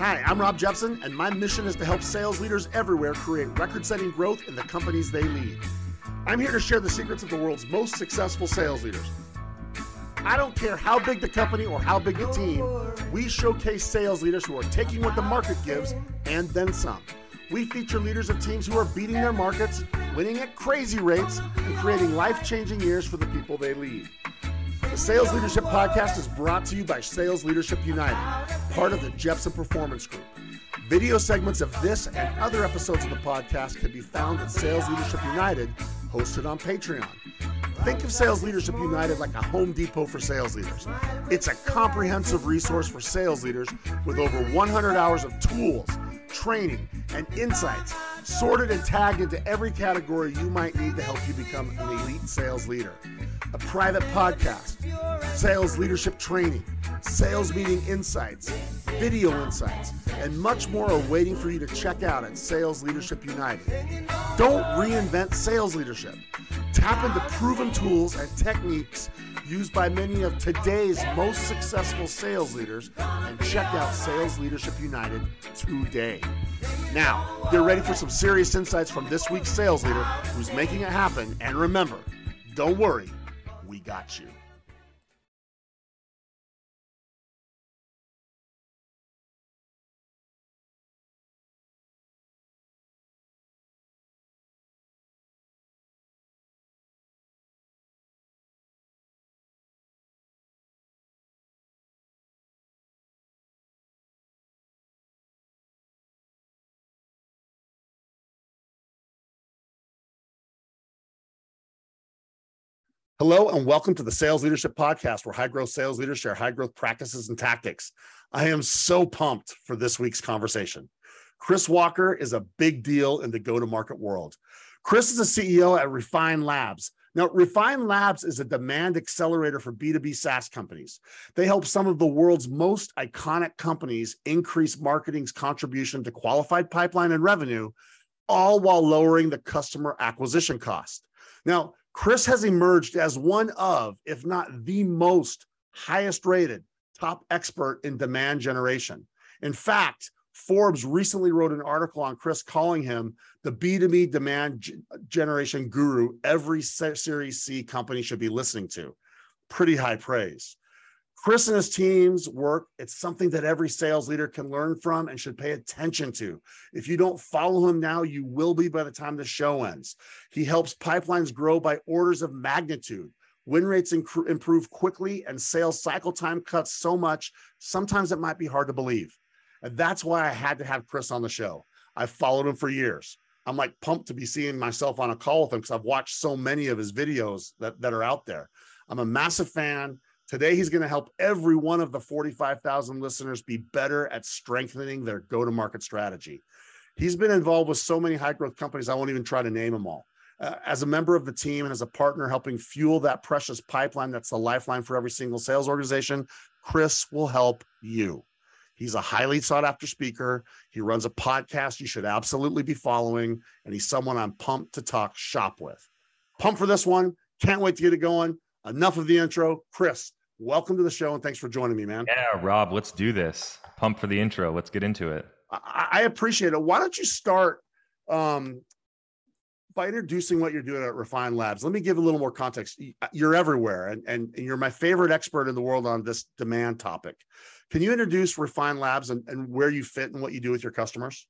Hi, I'm Rob Jepson, and my mission is to help sales leaders everywhere create record setting growth in the companies they lead. I'm here to share the secrets of the world's most successful sales leaders. I don't care how big the company or how big the team, we showcase sales leaders who are taking what the market gives and then some. We feature leaders of teams who are beating their markets, winning at crazy rates, and creating life changing years for the people they lead. The Sales Leadership Podcast is brought to you by Sales Leadership United, part of the Jepson Performance Group. Video segments of this and other episodes of the podcast can be found at Sales Leadership United, hosted on Patreon. Think of Sales Leadership United like a Home Depot for sales leaders. It's a comprehensive resource for sales leaders with over 100 hours of tools training, and insights sorted and tagged into every category you might need to help you become an elite sales leader. A private podcast, sales leadership training, sales meeting insights, video insights, and much more are waiting for you to check out at Sales Leadership United. Don't reinvent sales leadership. Tap into proven tools and techniques used by many of today's most successful sales leaders and check out Sales Leadership United today. Now, get ready for some serious insights from this week's sales leader who's making it happen. And remember, don't worry, we got you. Hello and welcome to the Sales Leadership Podcast, where high growth sales leaders share high growth practices and tactics. I am so pumped for this week's conversation. Chris Walker is a big deal in the go to market world. Chris is a CEO at Refine Labs. Now, Refine Labs is a demand accelerator for B2B SaaS companies. They help some of the world's most iconic companies increase marketing's contribution to qualified pipeline and revenue, all while lowering the customer acquisition cost. Now, Chris has emerged as one of, if not the most highest rated top expert in demand generation. In fact, Forbes recently wrote an article on Chris calling him the B2B demand g- generation guru every Series C company should be listening to. Pretty high praise. Chris and his team's work, it's something that every sales leader can learn from and should pay attention to. If you don't follow him now, you will be by the time the show ends. He helps pipelines grow by orders of magnitude. Win rates inc- improve quickly and sales cycle time cuts so much, sometimes it might be hard to believe. And that's why I had to have Chris on the show. I've followed him for years. I'm like pumped to be seeing myself on a call with him because I've watched so many of his videos that, that are out there. I'm a massive fan. Today, he's going to help every one of the 45,000 listeners be better at strengthening their go to market strategy. He's been involved with so many high growth companies, I won't even try to name them all. Uh, as a member of the team and as a partner helping fuel that precious pipeline that's the lifeline for every single sales organization, Chris will help you. He's a highly sought after speaker. He runs a podcast you should absolutely be following, and he's someone I'm pumped to talk shop with. Pumped for this one. Can't wait to get it going. Enough of the intro. Chris, welcome to the show and thanks for joining me, man. Yeah, Rob, let's do this. Pump for the intro. Let's get into it. I, I appreciate it. Why don't you start um, by introducing what you're doing at Refine Labs? Let me give a little more context. You're everywhere, and, and, and you're my favorite expert in the world on this demand topic. Can you introduce Refine Labs and, and where you fit and what you do with your customers?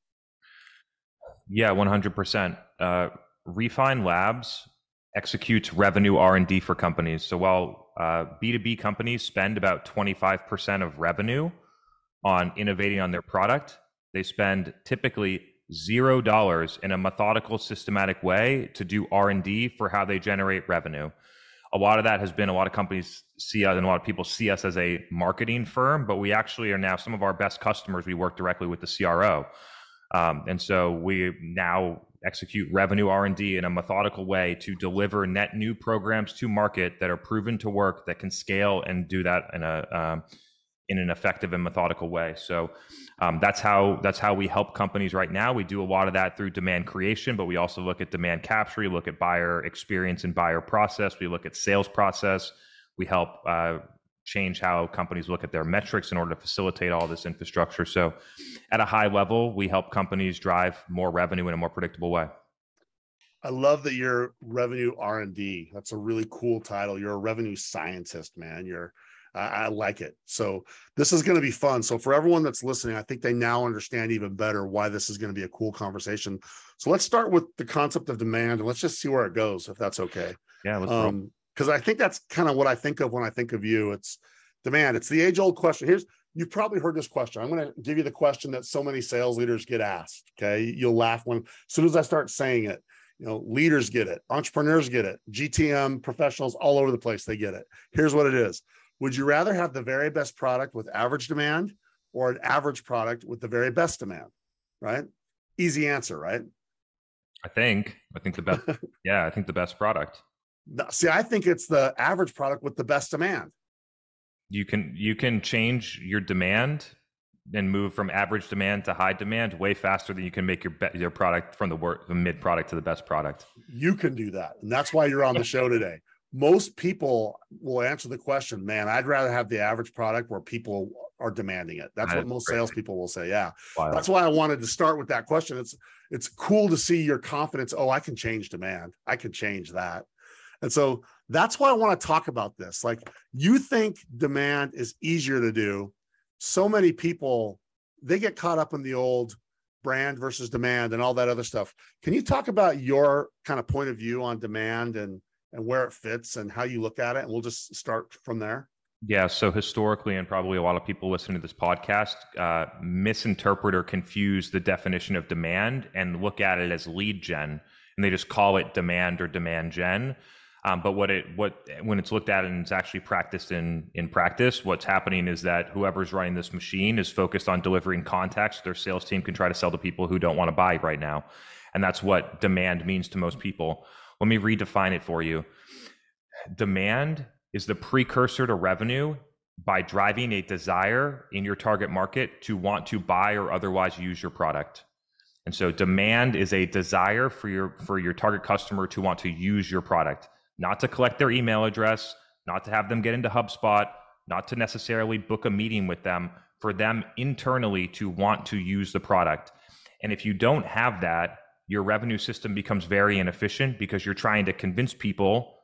Yeah, 100%. Uh, Refine Labs executes revenue R&D for companies. So while uh, B2B companies spend about 25% of revenue on innovating on their product, they spend typically zero dollars in a methodical, systematic way to do R&D for how they generate revenue. A lot of that has been a lot of companies see us and a lot of people see us as a marketing firm, but we actually are now some of our best customers. We work directly with the CRO. Um, and so we now execute revenue R&D in a methodical way to deliver net new programs to market that are proven to work, that can scale and do that in a um, in an effective and methodical way. So um, that's how that's how we help companies right now. We do a lot of that through demand creation, but we also look at demand capture. We look at buyer experience and buyer process. We look at sales process. We help uh, change how companies look at their metrics in order to facilitate all this infrastructure. So, at a high level, we help companies drive more revenue in a more predictable way. I love that you're revenue R and D. That's a really cool title. You're a revenue scientist, man. You're I, like it. So this is going to be fun. So for everyone that's listening, I think they now understand even better why this is going to be a cool conversation. So let's start with the concept of demand and let's just see where it goes, if that's okay. Yeah, let's um, because I think that's kind of what I think of when I think of you. It's demand. It's the age old question. Here's you've probably heard this question. I'm going to give you the question that so many sales leaders get asked. Okay, you'll laugh when as soon as I start saying it. You know, leaders get it, entrepreneurs get it, GTM professionals all over the place they get it. Here's what it is: Would you rather have the very best product with average demand, or an average product with the very best demand? Right? Easy answer, right? I think. I think the best. yeah, I think the best product. See, I think it's the average product with the best demand. You can you can change your demand and move from average demand to high demand way faster than you can make your be- your product from the, wor- the mid product to the best product. You can do that, and that's why you're on the show today. Most people will answer the question, "Man, I'd rather have the average product where people are demanding it." That's that what most salespeople will say. Yeah, wow. that's why I wanted to start with that question. It's it's cool to see your confidence. Oh, I can change demand. I can change that. And so that's why I want to talk about this. Like, you think demand is easier to do. So many people, they get caught up in the old brand versus demand and all that other stuff. Can you talk about your kind of point of view on demand and and where it fits and how you look at it? And we'll just start from there. Yeah. So historically, and probably a lot of people listening to this podcast uh, misinterpret or confuse the definition of demand and look at it as lead gen, and they just call it demand or demand gen. Um, but what it what when it's looked at and it's actually practiced in in practice, what's happening is that whoever's running this machine is focused on delivering contacts. Their sales team can try to sell to people who don't want to buy right now, and that's what demand means to most people. Let me redefine it for you. Demand is the precursor to revenue by driving a desire in your target market to want to buy or otherwise use your product. And so demand is a desire for your for your target customer to want to use your product not to collect their email address, not to have them get into HubSpot, not to necessarily book a meeting with them, for them internally to want to use the product. And if you don't have that, your revenue system becomes very inefficient because you're trying to convince people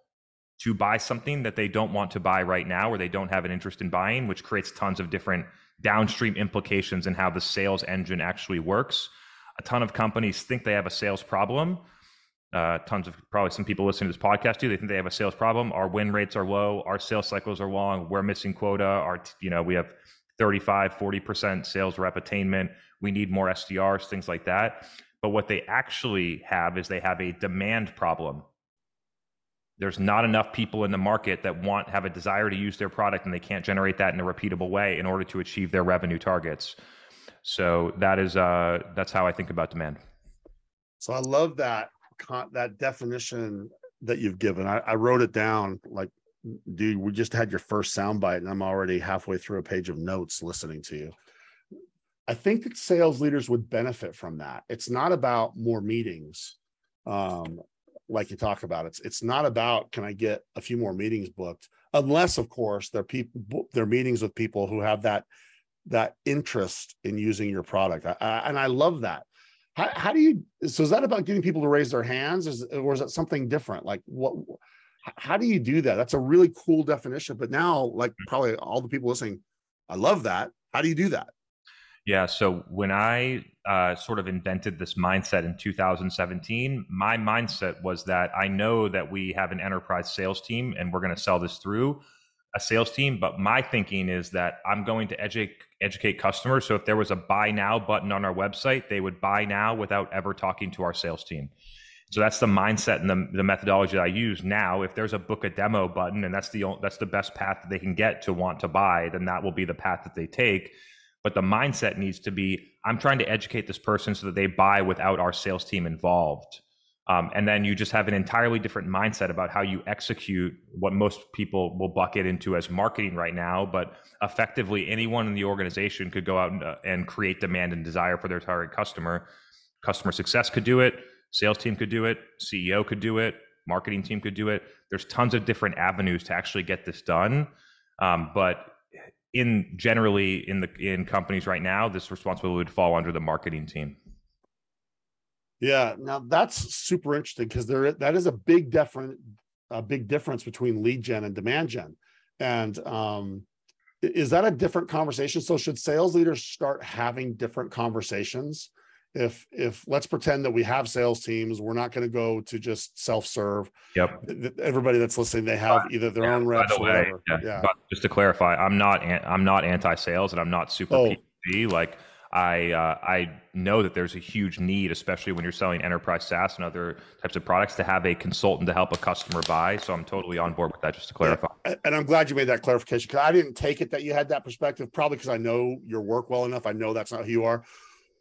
to buy something that they don't want to buy right now or they don't have an interest in buying, which creates tons of different downstream implications in how the sales engine actually works. A ton of companies think they have a sales problem, uh, tons of probably some people listening to this podcast too. They think they have a sales problem. Our win rates are low. Our sales cycles are long. We're missing quota. Our, you know, we have 35, 40% sales rep attainment. We need more SDRs, things like that. But what they actually have is they have a demand problem. There's not enough people in the market that want, have a desire to use their product and they can't generate that in a repeatable way in order to achieve their revenue targets. So that is, uh, that's how I think about demand. So I love that con- that definition that you've given. I, I wrote it down like, dude, we just had your first soundbite, and I'm already halfway through a page of notes listening to you. I think that sales leaders would benefit from that. It's not about more meetings, um, like you talk about. It's it's not about can I get a few more meetings booked, unless of course they're people they're meetings with people who have that that interest in using your product. I, I, and I love that. How, how do you? So is that about getting people to raise their hands, is, or is that something different? Like what? How do you do that? That's a really cool definition. But now, like probably all the people listening, I love that. How do you do that? Yeah. So when I uh, sort of invented this mindset in 2017, my mindset was that I know that we have an enterprise sales team and we're going to sell this through a sales team, but my thinking is that I'm going to educate educate customers. So if there was a buy now button on our website, they would buy now without ever talking to our sales team. So that's the mindset and the, the methodology that I use now. If there's a book a demo button and that's the that's the best path that they can get to want to buy, then that will be the path that they take. But the mindset needs to be I'm trying to educate this person so that they buy without our sales team involved. Um, and then you just have an entirely different mindset about how you execute what most people will bucket into as marketing right now. But effectively, anyone in the organization could go out and, uh, and create demand and desire for their target customer. Customer success could do it, sales team could do it, CEO could do it, marketing team could do it. There's tons of different avenues to actually get this done. Um, but in generally in the in companies right now, this responsibility would fall under the marketing team. Yeah, now that's super interesting because there that is a big different a big difference between lead gen and demand gen. And um, is that a different conversation? So should sales leaders start having different conversations? If if let's pretend that we have sales teams, we're not going to go to just self-serve. Yep. Everybody that's listening, they have either their yeah, own reps By the way, or whatever. Yeah. yeah. just to clarify, I'm not I'm not anti-sales and I'm not super oh. Like I uh, I know that there's a huge need, especially when you're selling enterprise SaaS and other types of products, to have a consultant to help a customer buy. So I'm totally on board with that. Just to clarify, yeah. and I'm glad you made that clarification because I didn't take it that you had that perspective. Probably because I know your work well enough. I know that's not who you are.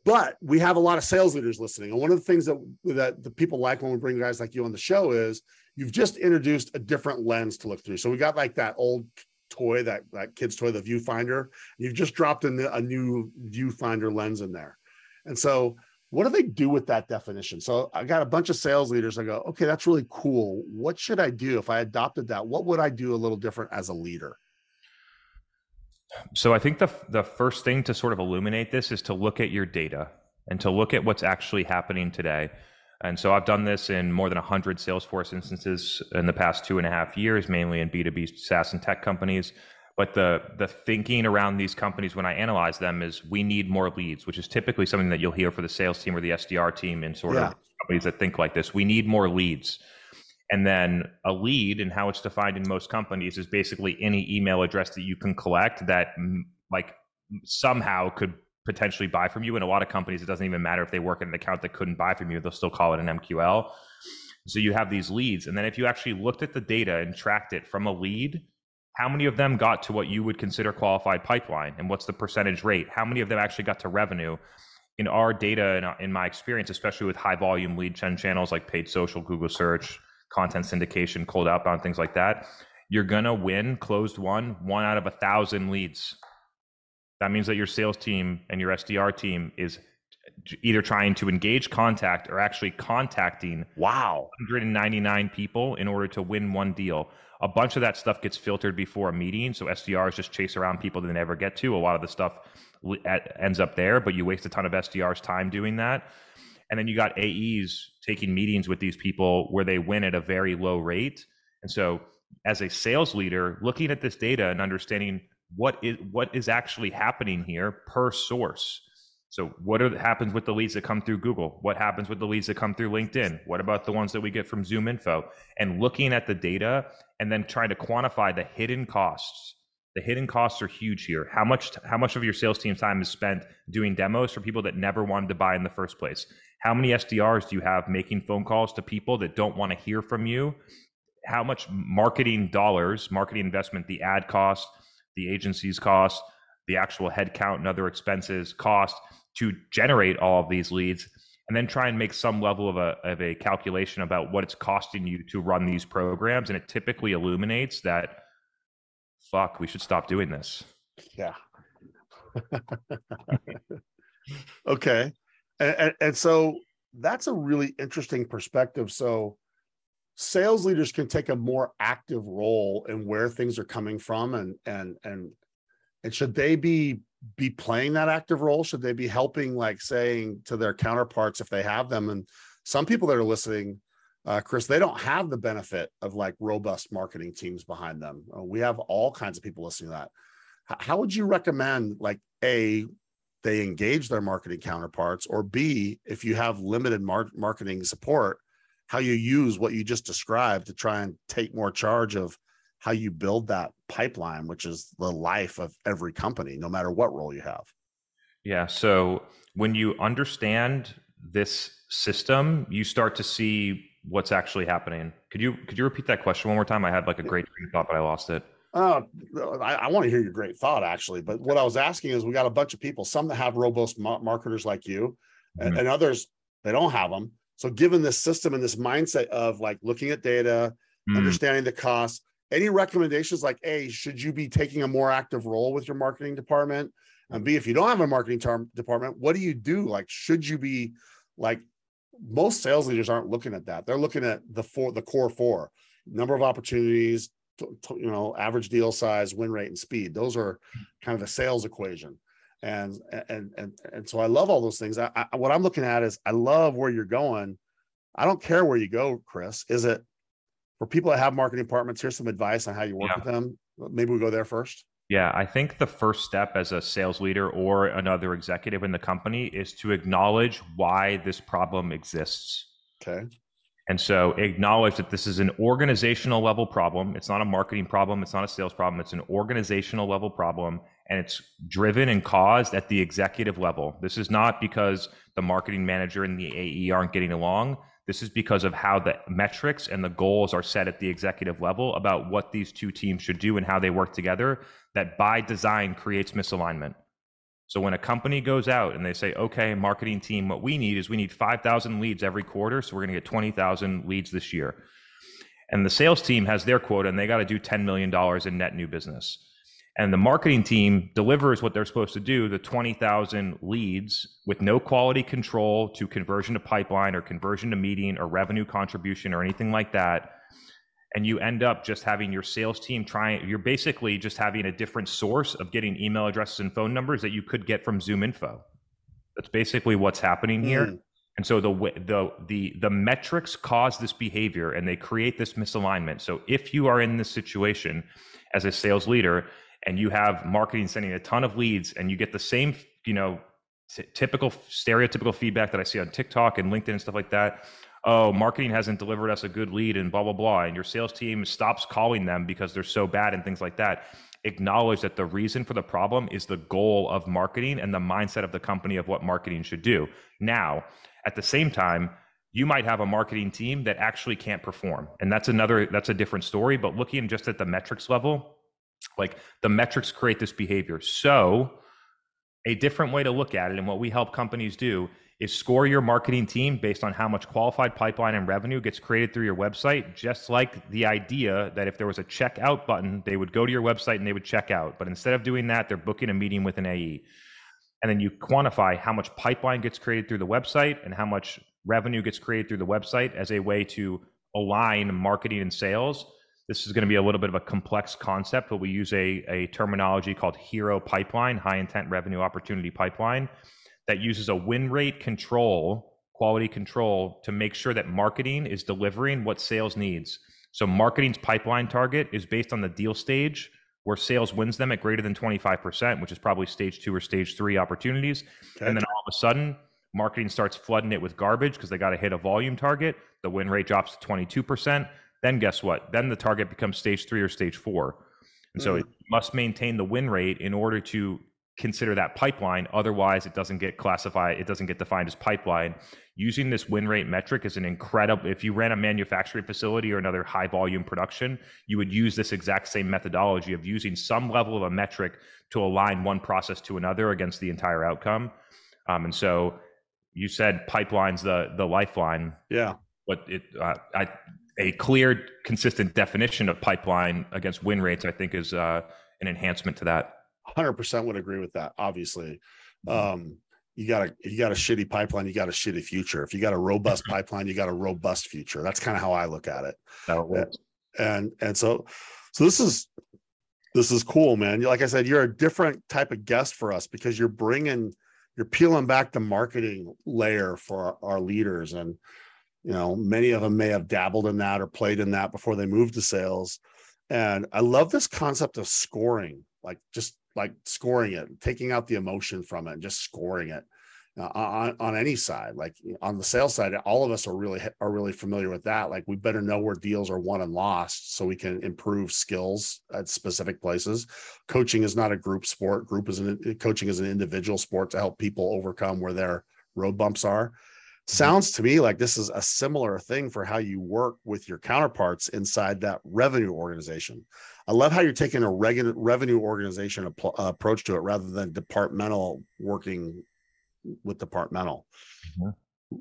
But we have a lot of sales leaders listening, and one of the things that that the people like when we bring guys like you on the show is you've just introduced a different lens to look through. So we got like that old toy, that that kid's toy, the viewfinder. You've just dropped in a new viewfinder lens in there. And so what do they do with that definition? So I got a bunch of sales leaders. I go, okay, that's really cool. What should I do if I adopted that? What would I do a little different as a leader? So I think the the first thing to sort of illuminate this is to look at your data and to look at what's actually happening today. And so I've done this in more than 100 Salesforce instances in the past two and a half years, mainly in B2B SaaS and tech companies. But the the thinking around these companies when I analyze them is we need more leads, which is typically something that you'll hear for the sales team or the SDR team in sort yeah. of companies that think like this. We need more leads. And then a lead and how it's defined in most companies is basically any email address that you can collect that like somehow could potentially buy from you. In a lot of companies, it doesn't even matter if they work in an account that couldn't buy from you, they'll still call it an MQL. So you have these leads. And then if you actually looked at the data and tracked it from a lead, how many of them got to what you would consider qualified pipeline and what's the percentage rate? How many of them actually got to revenue? In our data, in, in my experience, especially with high volume lead gen channels like paid social, Google search, content syndication, cold outbound, things like that, you're going to win closed won, one out of a thousand leads that means that your sales team and your SDR team is either trying to engage contact or actually contacting wow. 199 people in order to win one deal. A bunch of that stuff gets filtered before a meeting so sdrs just chase around people that they never get to. A lot of the stuff ends up there but you waste a ton of sdrs time doing that. And then you got aes taking meetings with these people where they win at a very low rate. And so as a sales leader looking at this data and understanding what is what is actually happening here per source. So what are, happens with the leads that come through Google? What happens with the leads that come through LinkedIn? What about the ones that we get from Zoom Info? And looking at the data and then trying to quantify the hidden costs. The hidden costs are huge here. How much how much of your sales team's time is spent doing demos for people that never wanted to buy in the first place? How many SDRs do you have making phone calls to people that don't want to hear from you? How much marketing dollars, marketing investment, the ad cost, the agency's cost, the actual headcount and other expenses cost to generate all of these leads and then try and make some level of a, of a calculation about what it's costing you to run these programs. And it typically illuminates that fuck we should stop doing this. Yeah. Okay. And, and, and so that's a really interesting perspective. So sales leaders can take a more active role in where things are coming from and and and and should they be be playing that active role? Should they be helping like saying to their counterparts if they have them? And some people that are listening uh, chris they don't have the benefit of like robust marketing teams behind them. Uh, we have all kinds of people listening to that. How would you recommend like a they engage their marketing counterparts or b if you have limited mar- marketing support how you use what you just described to try and take more charge of how you build that pipeline, which is the life of every company, no matter what role you have. Yeah. So when you understand this system, you start to see what's actually happening. Could you could you repeat that question one more time? I had like a great thought, but I lost it. Uh, I, I want to hear your great thought actually. But what I was asking is, we got a bunch of people, some that have robust marketers like you, mm-hmm. and others they don't have them. So, given this system and this mindset of like looking at data, mm. understanding the costs, any recommendations like A, should you be taking a more active role with your marketing department? And B, if you don't have a marketing tar- department, what do you do? Like, should you be like most sales leaders aren't looking at that? They're looking at the four, the core four number of opportunities, you know, average deal size, win rate, and speed. Those are kind of the sales equation. And and and and so I love all those things. I, I, what I'm looking at is I love where you're going. I don't care where you go, Chris. Is it for people that have marketing departments? Here's some advice on how you work yeah. with them. Maybe we go there first. Yeah, I think the first step as a sales leader or another executive in the company is to acknowledge why this problem exists. Okay. And so acknowledge that this is an organizational level problem. It's not a marketing problem. It's not a sales problem. It's an organizational level problem. And it's driven and caused at the executive level. This is not because the marketing manager and the AE aren't getting along. This is because of how the metrics and the goals are set at the executive level about what these two teams should do and how they work together, that by design creates misalignment. So when a company goes out and they say, okay, marketing team, what we need is we need 5,000 leads every quarter. So we're going to get 20,000 leads this year. And the sales team has their quota and they got to do $10 million in net new business and the marketing team delivers what they're supposed to do the 20,000 leads with no quality control to conversion to pipeline or conversion to meeting or revenue contribution or anything like that. And you end up just having your sales team trying you're basically just having a different source of getting email addresses and phone numbers that you could get from zoom info. That's basically what's happening here. Mm. and so the the the the metrics cause this behavior and they create this misalignment. So if you are in this situation as a sales leader and you have marketing sending a ton of leads and you get the same, you know, typical stereotypical feedback that I see on TikTok and LinkedIn and stuff like that. Oh, marketing hasn't delivered us a good lead and blah, blah, blah. And your sales team stops calling them because they're so bad and things like that. Acknowledge that the reason for the problem is the goal of marketing and the mindset of the company of what marketing should do. Now, at the same time, you might have a marketing team that actually can't perform. And that's another, that's a different story. But looking just at the metrics level, like the metrics create this behavior. So, a different way to look at it, and what we help companies do, is score your marketing team based on how much qualified pipeline and revenue gets created through your website. Just like the idea that if there was a checkout button, they would go to your website and they would check out. But instead of doing that, they're booking a meeting with an AE. And then you quantify how much pipeline gets created through the website and how much revenue gets created through the website as a way to align marketing and sales this is going to be a little bit of a complex concept, but we use a, a terminology called HIRO pipeline, high intent revenue opportunity pipeline, that uses a win rate control, quality control to make sure that marketing is delivering what sales needs. So, marketing's pipeline target is based on the deal stage where sales wins them at greater than 25%, which is probably stage two or stage three opportunities. Okay. And then all of a sudden, marketing starts flooding it with garbage because they got to hit a volume target. The win rate drops to 22%. Then guess what? Then the target becomes stage three or stage four. And so mm. it must maintain the win rate in order to consider that pipeline. Otherwise, it doesn't get classified, it doesn't get defined as pipeline. Using this win rate metric is an incredible, if you ran a manufacturing facility or another high volume production, you would use this exact same methodology of using some level of a metric to align one process to another against the entire outcome. Um, and so you said pipeline's the the lifeline. Yeah. But it, uh, I a clear, consistent definition of pipeline against win rates, I think, is uh, an enhancement to that. Hundred percent would agree with that. Obviously, um, you got a you got a shitty pipeline, you got a shitty future. If you got a robust pipeline, you got a robust future. That's kind of how I look at it. And, and and so so this is this is cool, man. Like I said, you're a different type of guest for us because you're bringing you're peeling back the marketing layer for our, our leaders and you know many of them may have dabbled in that or played in that before they moved to sales. And i love this concept of scoring like just like scoring it taking out the emotion from it and just scoring it uh, on, on any side. Like on the sales side all of us are really are really familiar with that. Like we better know where deals are won and lost so we can improve skills at specific places. Coaching is not a group sport. Group is an coaching is an individual sport to help people overcome where their road bumps are. Sounds to me like this is a similar thing for how you work with your counterparts inside that revenue organization. I love how you're taking a regular revenue organization ap- approach to it rather than departmental working with departmental. Mm-hmm.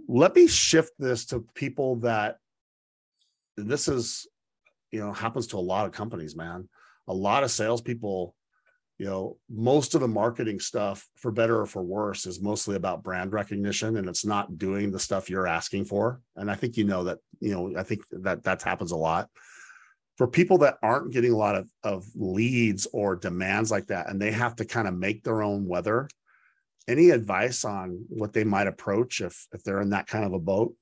Let me shift this to people that this is, you know, happens to a lot of companies, man. A lot of salespeople you know most of the marketing stuff for better or for worse is mostly about brand recognition and it's not doing the stuff you're asking for and i think you know that you know i think that that happens a lot for people that aren't getting a lot of, of leads or demands like that, and they have to kind of make their own weather, any advice on what they might approach if if they're in that kind of a boat?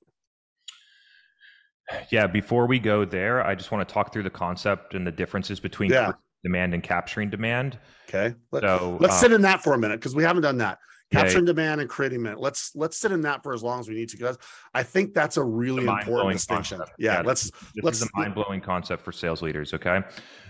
Yeah, before we go there, I just want to talk through the concept and the differences between Yeah. Demand and capturing demand. Okay. Let, So let's um, sit in that for a minute because we haven't done that. Yeah, Capturing demand and creating demand. Let's let's sit in that for as long as we need to because I think that's a really important distinction. concept. Yeah, Yeah. let's this let's is a mind-blowing concept for sales leaders okay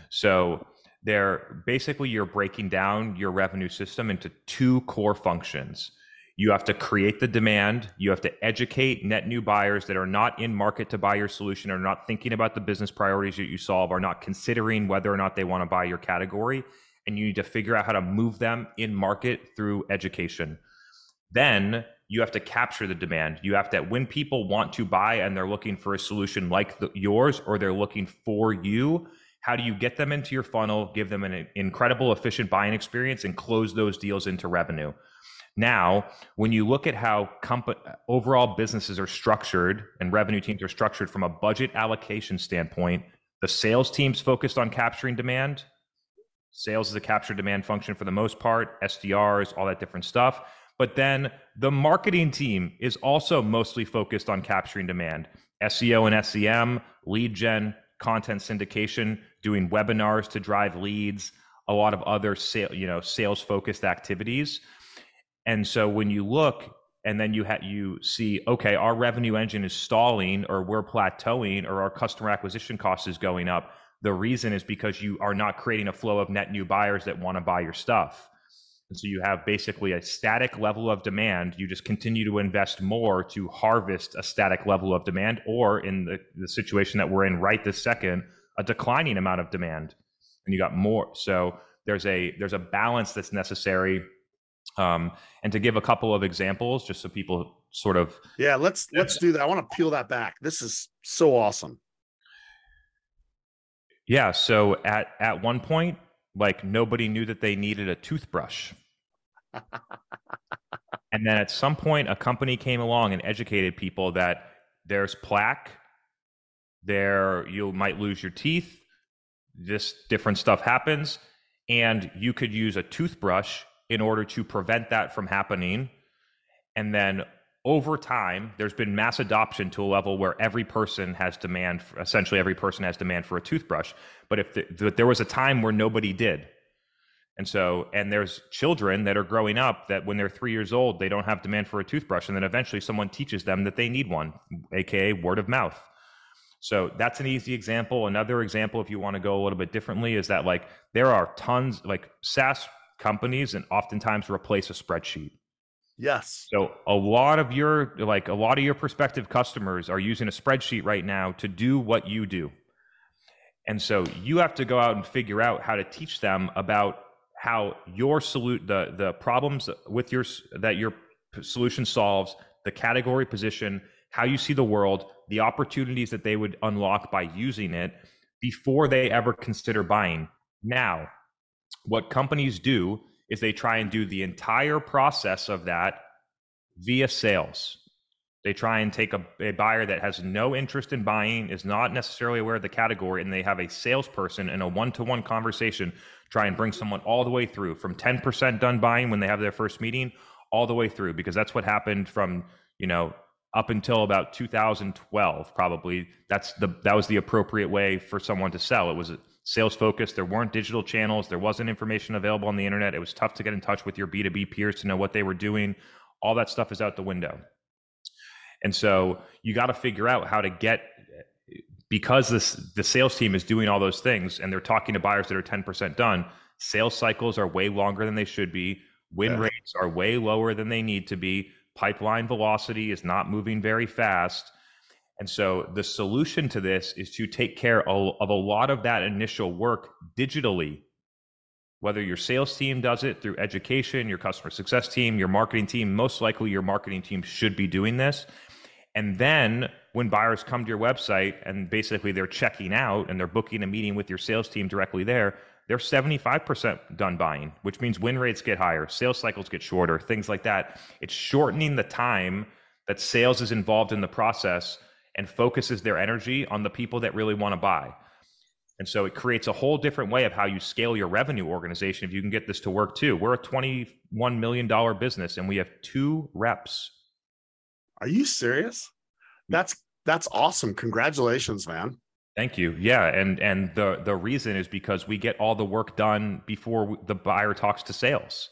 so they're basically you're breaking down your revenue system into two core functions you have to create the demand you have to educate net new buyers that are not in market to buy your solution are not thinking about the business priorities that you solve are not considering whether or not they want to buy your category and you need to figure out how to move them in market through education then you have to capture the demand. You have to, when people want to buy and they're looking for a solution like the, yours or they're looking for you, how do you get them into your funnel, give them an incredible, efficient buying experience, and close those deals into revenue? Now, when you look at how comp- overall businesses are structured and revenue teams are structured from a budget allocation standpoint, the sales team's focused on capturing demand. Sales is a capture demand function for the most part, SDRs, all that different stuff. But then the marketing team is also mostly focused on capturing demand. SEO and SEM, lead gen, content syndication, doing webinars to drive leads, a lot of other sale, you know, sales focused activities. And so when you look and then you ha- you see okay, our revenue engine is stalling or we're plateauing or our customer acquisition cost is going up. The reason is because you are not creating a flow of net new buyers that want to buy your stuff. And so you have basically a static level of demand. You just continue to invest more to harvest a static level of demand, or in the, the situation that we're in right this second, a declining amount of demand. And you got more. So there's a there's a balance that's necessary. Um, and to give a couple of examples, just so people sort of yeah, let's let's do that. I want to peel that back. This is so awesome. yeah. So at at one point, like nobody knew that they needed a toothbrush. and then at some point, a company came along and educated people that there's plaque, there you might lose your teeth, this different stuff happens, and you could use a toothbrush in order to prevent that from happening. And then over time, there's been mass adoption to a level where every person has demand, for, essentially every person has demand for a toothbrush. But if the, the, there was a time where nobody did, and so, and there's children that are growing up that when they're three years old, they don't have demand for a toothbrush. And then eventually someone teaches them that they need one, AKA word of mouth. So that's an easy example. Another example, if you want to go a little bit differently, is that like there are tons, like SaaS companies, and oftentimes replace a spreadsheet. Yes. So a lot of your like a lot of your prospective customers are using a spreadsheet right now to do what you do. And so you have to go out and figure out how to teach them about how your salute the the problems with your that your solution solves, the category position, how you see the world, the opportunities that they would unlock by using it before they ever consider buying. Now, what companies do is they try and do the entire process of that via sales. They try and take a, a, buyer that has no interest in buying, is not necessarily aware of the category, and they have a salesperson in a one to one conversation try and bring someone all the way through from 10% done buying when they have their first meeting all the way through because that's what happened from, you know, up until about 2012 probably that's the that was the appropriate way for someone to sell it was sales focused there weren't digital channels. There wasn't information available on the internet. It was tough to get in touch with your b2b peers to know what they were doing. All that stuff is out the window. And so you got to figure out how to get because this the sales team is doing all those things and they're talking to buyers that are 10% done sales cycles are way longer than they should be. Win yeah. rates are way lower than they need to be. Pipeline velocity is not moving very fast and so the solution to this is to take care of a lot of that initial work digitally whether your sales team does it through education your customer success team your marketing team most likely your marketing team should be doing this and then when buyers come to your website and basically they're checking out and they're booking a meeting with your sales team directly there, they're 75% done buying, which means win rates get higher, sales cycles get shorter, things like that. It's shortening the time that sales is involved in the process and focuses their energy on the people that really want to buy. And so it creates a whole different way of how you scale your revenue organization if you can get this to work too. We're a $21 million business and we have two reps. Are you serious? That's that's awesome. Congratulations, man. Thank you. Yeah, and and the the reason is because we get all the work done before the buyer talks to sales.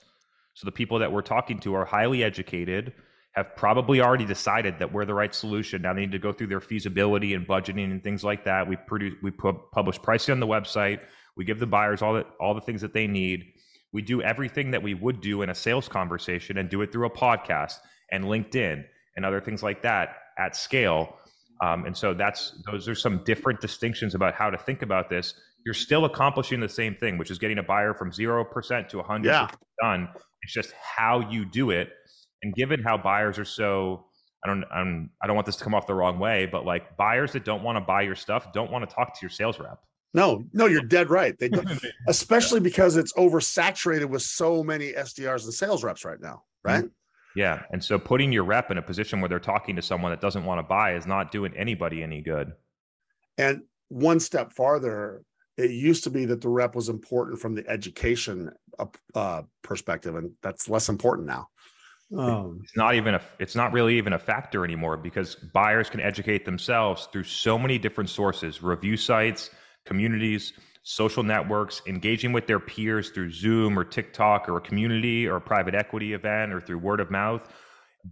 So the people that we're talking to are highly educated, have probably already decided that we're the right solution. Now they need to go through their feasibility and budgeting and things like that. We produce, we put, publish pricing on the website. We give the buyers all the all the things that they need. We do everything that we would do in a sales conversation and do it through a podcast and LinkedIn and other things like that at scale. Um, and so that's those are some different distinctions about how to think about this. You're still accomplishing the same thing, which is getting a buyer from zero percent to 100 yeah. done. It's just how you do it and given how buyers are so, I don't, I'm, I don't want this to come off the wrong way, but like buyers that don't want to buy your stuff don't want to talk to your sales rep. No, no, you're dead right. They don't, especially because it's oversaturated with so many SDRs and sales reps right now, right? Yeah, and so putting your rep in a position where they're talking to someone that doesn't want to buy is not doing anybody any good. And one step farther, it used to be that the rep was important from the education uh, perspective, and that's less important now. Um, it's not even a it's not really even a factor anymore because buyers can educate themselves through so many different sources review sites communities social networks engaging with their peers through zoom or tiktok or a community or a private equity event or through word of mouth.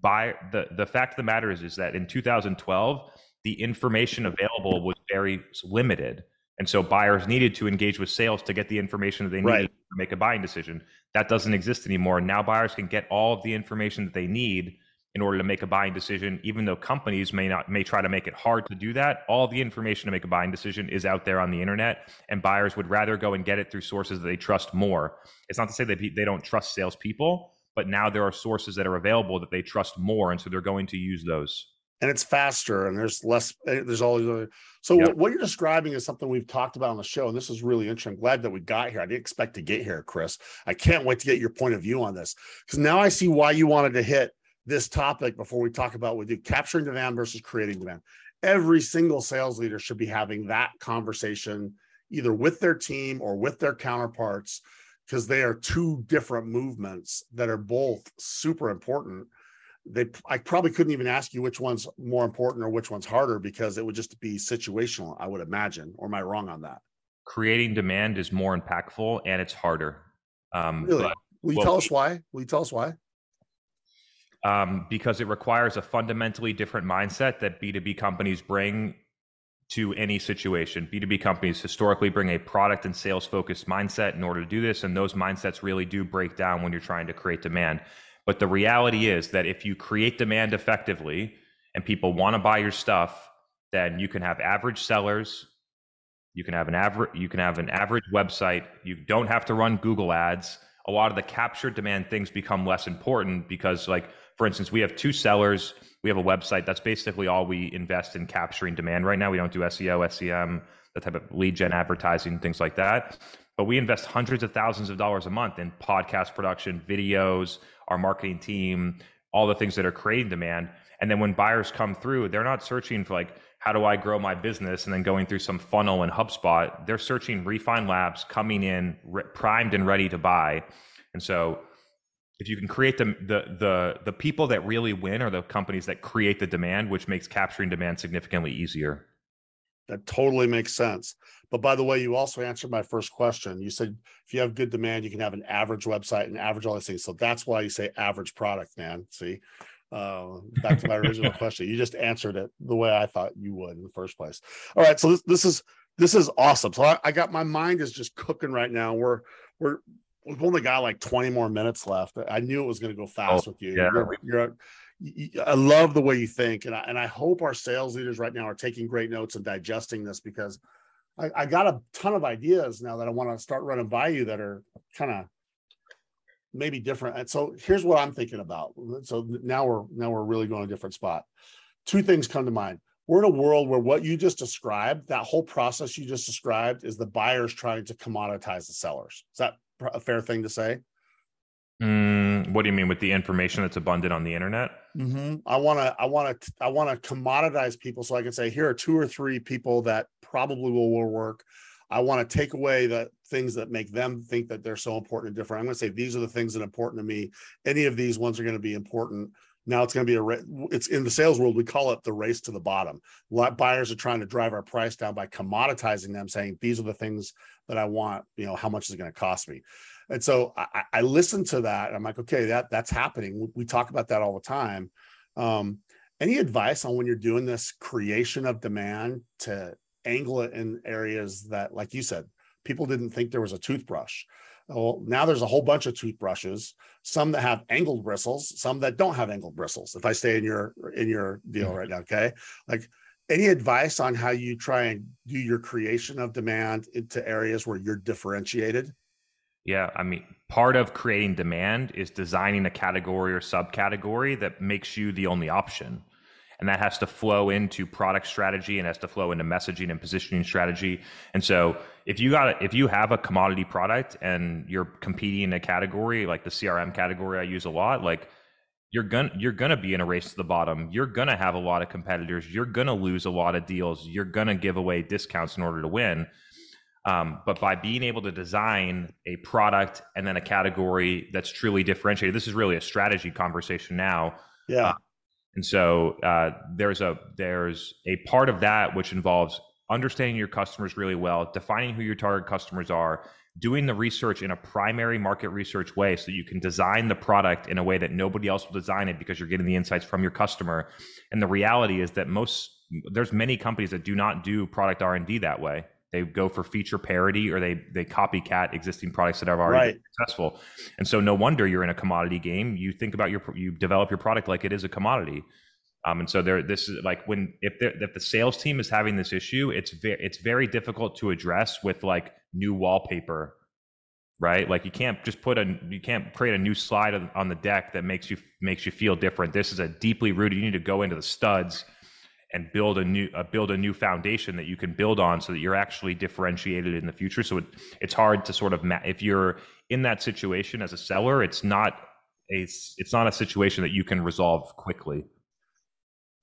By the the fact of the matter is is that in 2012 the information available was very limited and so buyers needed to engage with sales to get the information that they needed right. to make a buying decision. That doesn't exist anymore. Now buyers can get all of the information that they need in order to make a buying decision, even though companies may not may try to make it hard to do that. All the information to make a buying decision is out there on the internet, and buyers would rather go and get it through sources that they trust more. It's not to say that they don't trust salespeople, but now there are sources that are available that they trust more, and so they're going to use those and it's faster and there's less eh, there's all these other so yep. what you're describing is something we've talked about on the show and this is really interesting. I'm glad that we got here. I didn't expect to get here chris. I can't wait to get your point of view on this because now i see why you wanted to hit this topic before we talk about what we do capturing demand versus creating demand every single sales leader should be having that conversation either with their team or with their counterparts because they are two different movements that are both super important they I probably couldn't even ask you which one's more important or which one's harder because it would just be situational, I would imagine. Or am I wrong on that? Creating demand is more impactful and it's harder. Um, really? But, Will you well, tell us why? Will you tell us why? Um, because it requires a fundamentally different mindset that B2B companies bring to any situation. B2B companies historically bring a product and sales focused mindset in order to do this. And those mindsets really do break down when you're trying to create demand. But the reality is that if you create demand effectively and people want to buy your stuff, then you can have average sellers. You can have an average you can have an average website. You don't have to run Google ads. A lot of the captured demand things become less important because like for instance, we have two sellers, we have a website. That's basically all we invest in capturing demand right now. We don't do SEO, SEM, the type of lead gen advertising, things like that. But we invest hundreds of thousands of dollars a month in podcast production, videos, our marketing team, all the things that are creating demand. And then when buyers come through, they're not searching for like, how do I grow my business? And then going through some funnel in HubSpot, they're searching Refine Labs coming in re- primed and ready to buy. And so if you can create the, the the the people that really win are the companies that create the demand, which makes capturing demand significantly easier. That totally makes sense. But by the way, you also answered my first question. You said if you have good demand, you can have an average website and average all these things. So that's why you say average product, man. See, uh, back to my original question. You just answered it the way I thought you would in the first place. All right, so this this is this is awesome. So I, I got my mind is just cooking right now. We're we're we've only got like 20 more minutes left. I knew it was going to go fast oh, with you. Yeah. You're, you're, I love the way you think, and I, and I hope our sales leaders right now are taking great notes and digesting this because I, I got a ton of ideas now that I want to start running by you that are kind of maybe different. And so here's what I'm thinking about. So now we're now we're really going a different spot. Two things come to mind. We're in a world where what you just described, that whole process you just described, is the buyers trying to commoditize the sellers. Is that a fair thing to say? Mm, what do you mean with the information that's abundant on the internet? Mm-hmm. I want to, I want to, I want to commoditize people so I can say, here are two or three people that probably will, will work. I want to take away the things that make them think that they're so important and different. I'm going to say these are the things that are important to me. Any of these ones are going to be important. Now it's going to be a it's in the sales world we call it the race to the bottom. Buyers are trying to drive our price down by commoditizing them, saying these are the things that I want. You know how much is it going to cost me? And so I, I listen to that. I'm like, okay, that that's happening. We talk about that all the time. Um, any advice on when you're doing this creation of demand to angle it in areas that, like you said, people didn't think there was a toothbrush. Well, now there's a whole bunch of toothbrushes, some that have angled bristles, some that don't have angled bristles. If I stay in your in your deal mm-hmm. right now, okay? Like any advice on how you try and do your creation of demand into areas where you're differentiated? Yeah, I mean, part of creating demand is designing a category or subcategory that makes you the only option and that has to flow into product strategy and has to flow into messaging and positioning strategy. And so if you got a, if you have a commodity product and you're competing in a category like the CRM category I use a lot, like you're gonna you're gonna be in a race to the bottom. You're gonna have a lot of competitors. You're gonna lose a lot of deals. You're gonna give away discounts in order to win. Um, but by being able to design a product and then a category that's truly differentiated, this is really a strategy conversation now. Yeah. Uh, and so uh, there's a there's a part of that which involves understanding your customers really well, defining who your target customers are, doing the research in a primary market research way so you can design the product in a way that nobody else will design it because you're getting the insights from your customer. And the reality is that most there's many companies that do not do product R&D that way. They go for feature parity or they they copycat existing products that are already right. successful. And so no wonder you're in a commodity game. You think about your you develop your product like it is a commodity. Um, and so there, this is like when if if the sales team is having this issue, it's very it's very difficult to address with like new wallpaper, right? Like you can't just put a you can't create a new slide on the deck that makes you makes you feel different. This is a deeply rooted. You need to go into the studs and build a new uh, build a new foundation that you can build on so that you're actually differentiated in the future. So it, it's hard to sort of ma- if you're in that situation as a seller it's not a it's not a situation that you can resolve quickly.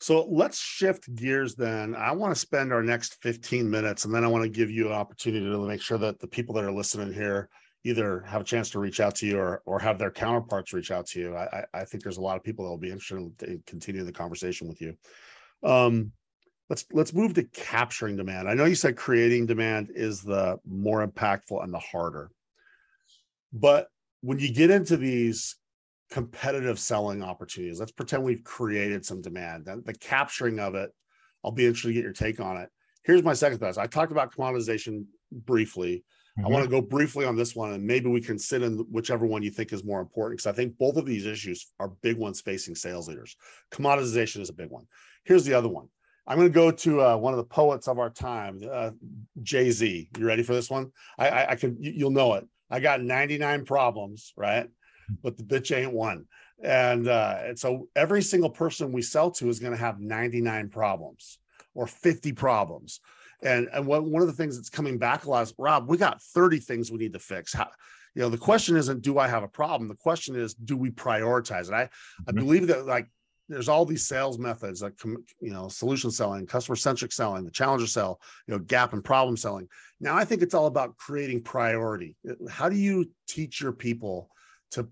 So let's shift gears then. I want to spend our next 15 minutes and then i want to give you an opportunity to make sure that the people that are listening here either have a chance to reach out to you or or have their counterparts reach out to you. I i think there's a lot of people that will be interested in continuing the conversation with you um, let's let's move to capturing demand. I know you said creating demand is the more impactful and the harder. But when you get into these competitive selling opportunities, let's pretend we've created some demand. The, the capturing of it, I'll be interested to get your take on it. Here's my second thought. I talked about commoditization briefly. Mm-hmm. I want to go briefly on this one, and maybe we can sit in whichever one you think is more important, because I think both of these issues are big ones facing sales leaders. Commoditization is a big one. Here's the other one. I'm going to go to uh, one of the poets of our time, uh, Jay Z. You ready for this one? I, I, I can, you'll know it. I got 99 problems, right? But the bitch ain't one. And, uh, and so every single person we sell to is going to have 99 problems or 50 problems. And, and what, one of the things that's coming back a lot is, Rob, we got 30 things we need to fix. How, you know, the question isn't, do I have a problem? The question is, do we prioritize it? I, I mm-hmm. believe that like there's all these sales methods like you know solution selling customer centric selling the challenger sell you know gap and problem selling now i think it's all about creating priority how do you teach your people to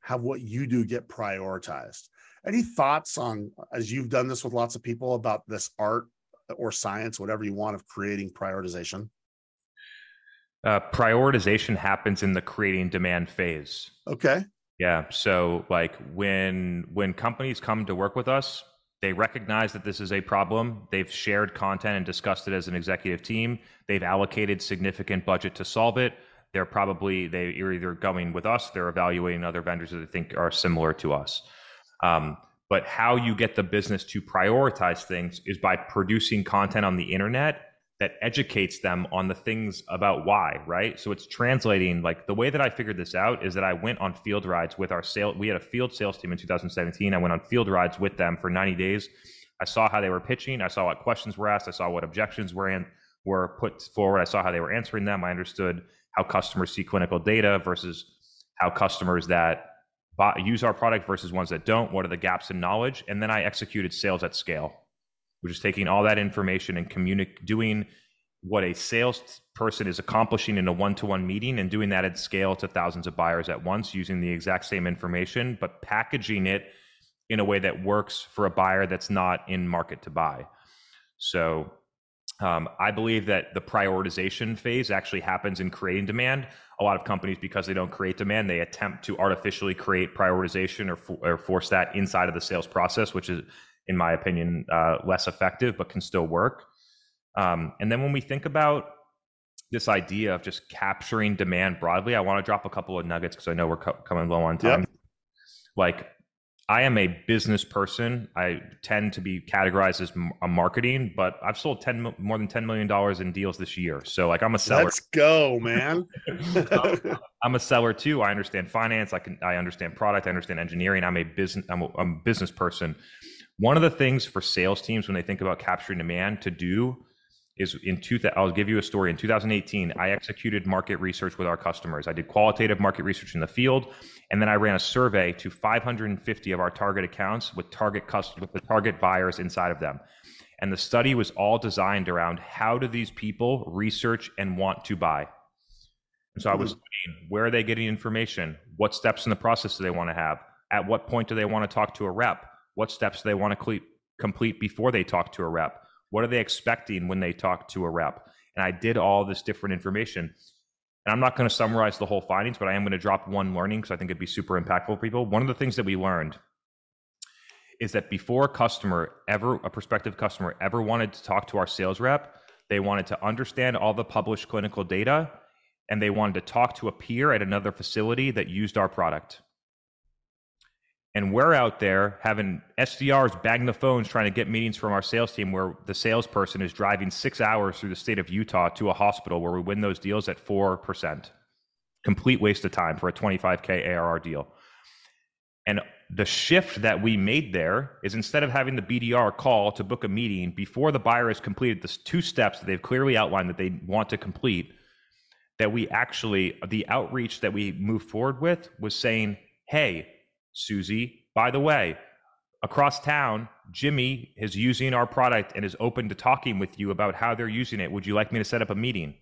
have what you do get prioritized any thoughts on as you've done this with lots of people about this art or science whatever you want of creating prioritization uh, prioritization happens in the creating demand phase okay yeah. So like when when companies come to work with us, they recognize that this is a problem. They've shared content and discussed it as an executive team. They've allocated significant budget to solve it. They're probably they are either going with us, they're evaluating other vendors that they think are similar to us. Um, but how you get the business to prioritize things is by producing content on the internet that educates them on the things about why, right? So it's translating like the way that I figured this out is that I went on field rides with our sale. We had a field sales team in 2017. I went on field rides with them for 90 days. I saw how they were pitching. I saw what questions were asked. I saw what objections were in, were put forward. I saw how they were answering them. I understood how customers see clinical data versus how customers that buy, use our product versus ones that don't. What are the gaps in knowledge? And then I executed sales at scale which is taking all that information and communi- doing what a salesperson is accomplishing in a one-to-one meeting and doing that at scale to thousands of buyers at once using the exact same information but packaging it in a way that works for a buyer that's not in market to buy so um, i believe that the prioritization phase actually happens in creating demand a lot of companies because they don't create demand they attempt to artificially create prioritization or, for, or force that inside of the sales process which is in my opinion uh, less effective but can still work um, and then when we think about this idea of just capturing demand broadly, I want to drop a couple of nuggets because I know we're co- coming low on time. Yep. Like, I am a business person. I tend to be categorized as a marketing, but I've sold ten more than ten million dollars in deals this year. So, like, I'm a seller. Let's go, man. I'm a seller too. I understand finance. I can. I understand product. I understand engineering. I'm a business. I'm a, I'm a business person. One of the things for sales teams when they think about capturing demand to do is in two I'll give you a story. In 2018, I executed market research with our customers. I did qualitative market research in the field, and then I ran a survey to 550 of our target accounts with target customers, with the target buyers inside of them. And the study was all designed around how do these people research and want to buy. And so I was hmm. looking, where are they getting information? What steps in the process do they want to have? At what point do they want to talk to a rep? What steps do they want to complete before they talk to a rep? What are they expecting when they talk to a rep? And I did all this different information. And I'm not going to summarize the whole findings, but I am going to drop one learning because I think it'd be super impactful for people. One of the things that we learned is that before a customer ever, a prospective customer ever wanted to talk to our sales rep, they wanted to understand all the published clinical data and they wanted to talk to a peer at another facility that used our product and we're out there having SDRs bang the phones trying to get meetings from our sales team where the salesperson is driving six hours through the state of Utah to a hospital where we win those deals at 4%. Complete waste of time for a 25K ARR deal. And the shift that we made there is instead of having the BDR call to book a meeting before the buyer has completed the two steps that they've clearly outlined that they want to complete, that we actually, the outreach that we moved forward with was saying, hey, Susie, by the way, across town, Jimmy is using our product and is open to talking with you about how they're using it. Would you like me to set up a meeting?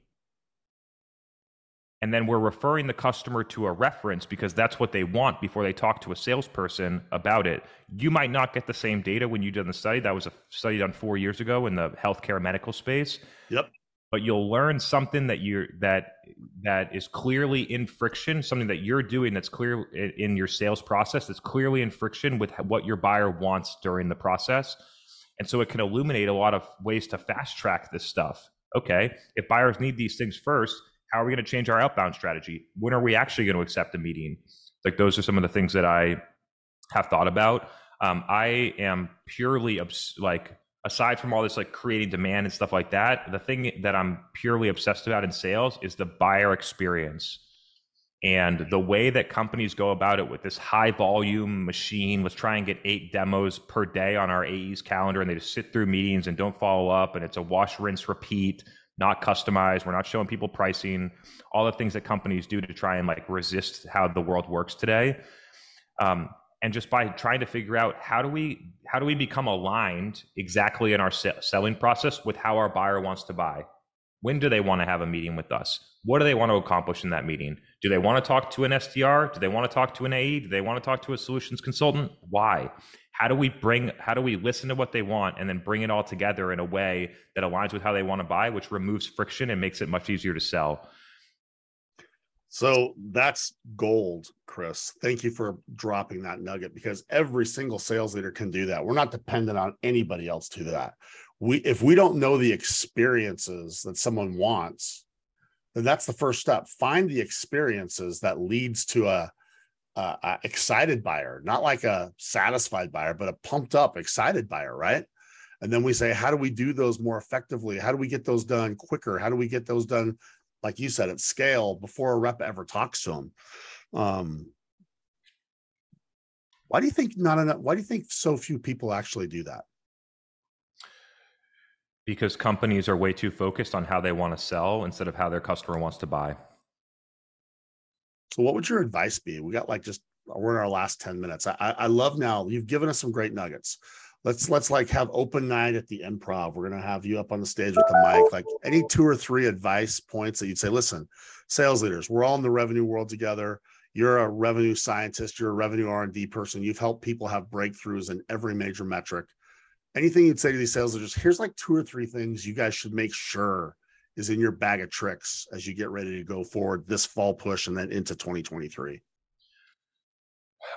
And then we're referring the customer to a reference because that's what they want before they talk to a salesperson about it. You might not get the same data when you did the study. That was a study done four years ago in the healthcare medical space. Yep but you'll learn something that you're that that is clearly in friction something that you're doing that's clear in your sales process that's clearly in friction with what your buyer wants during the process. And so it can illuminate a lot of ways to fast track this stuff. Okay if buyers need these things first how are we going to change our outbound strategy? When are we actually going to accept a meeting? Like those are some of the things that i have thought about. Um, i am purely obs- like aside from all this like creating demand and stuff like that, the thing that I'm purely obsessed about in sales is the buyer experience. And the way that companies go about it with this high volume machine, let's try and get eight demos per day on our AE's calendar, and they just sit through meetings and don't follow up, and it's a wash, rinse, repeat, not customized. We're not showing people pricing, all the things that companies do to try and like resist how the world works today. Um, and just by trying to figure out how do we how do we become aligned exactly in our selling process with how our buyer wants to buy? When do they want to have a meeting with us? What do they want to accomplish in that meeting? Do they want to talk to an sdr do they want to talk to an ae do they want to talk to a solutions consultant? Why? How do we bring how do we listen to what they want and then bring it all together in a way that aligns with how they want to buy which removes friction and makes it much easier to sell so that's gold, Chris. Thank you for dropping that nugget because every single sales leader can do that. We're not dependent on anybody else to do that. We if we don't know the experiences that someone wants, then that's the first step. Find the experiences that leads to a, a, a excited buyer, not like a satisfied buyer, but a pumped up, excited buyer, right? And then we say, how do we do those more effectively? How do we get those done quicker? How do we get those done like you said, at scale before a rep ever talks to them. Um, why do you think not enough? Why do you think so few people actually do that? Because companies are way too focused on how they want to sell instead of how their customer wants to buy. So, what would your advice be? We got like just we're in our last 10 minutes. I, I love now you've given us some great nuggets. Let's let's like have open night at the improv. We're gonna have you up on the stage with the mic. Like any two or three advice points that you'd say, listen, sales leaders, we're all in the revenue world together. You're a revenue scientist, you're a revenue R&D person. You've helped people have breakthroughs in every major metric. Anything you'd say to these sales leaders, here's like two or three things you guys should make sure is in your bag of tricks as you get ready to go forward this fall push and then into 2023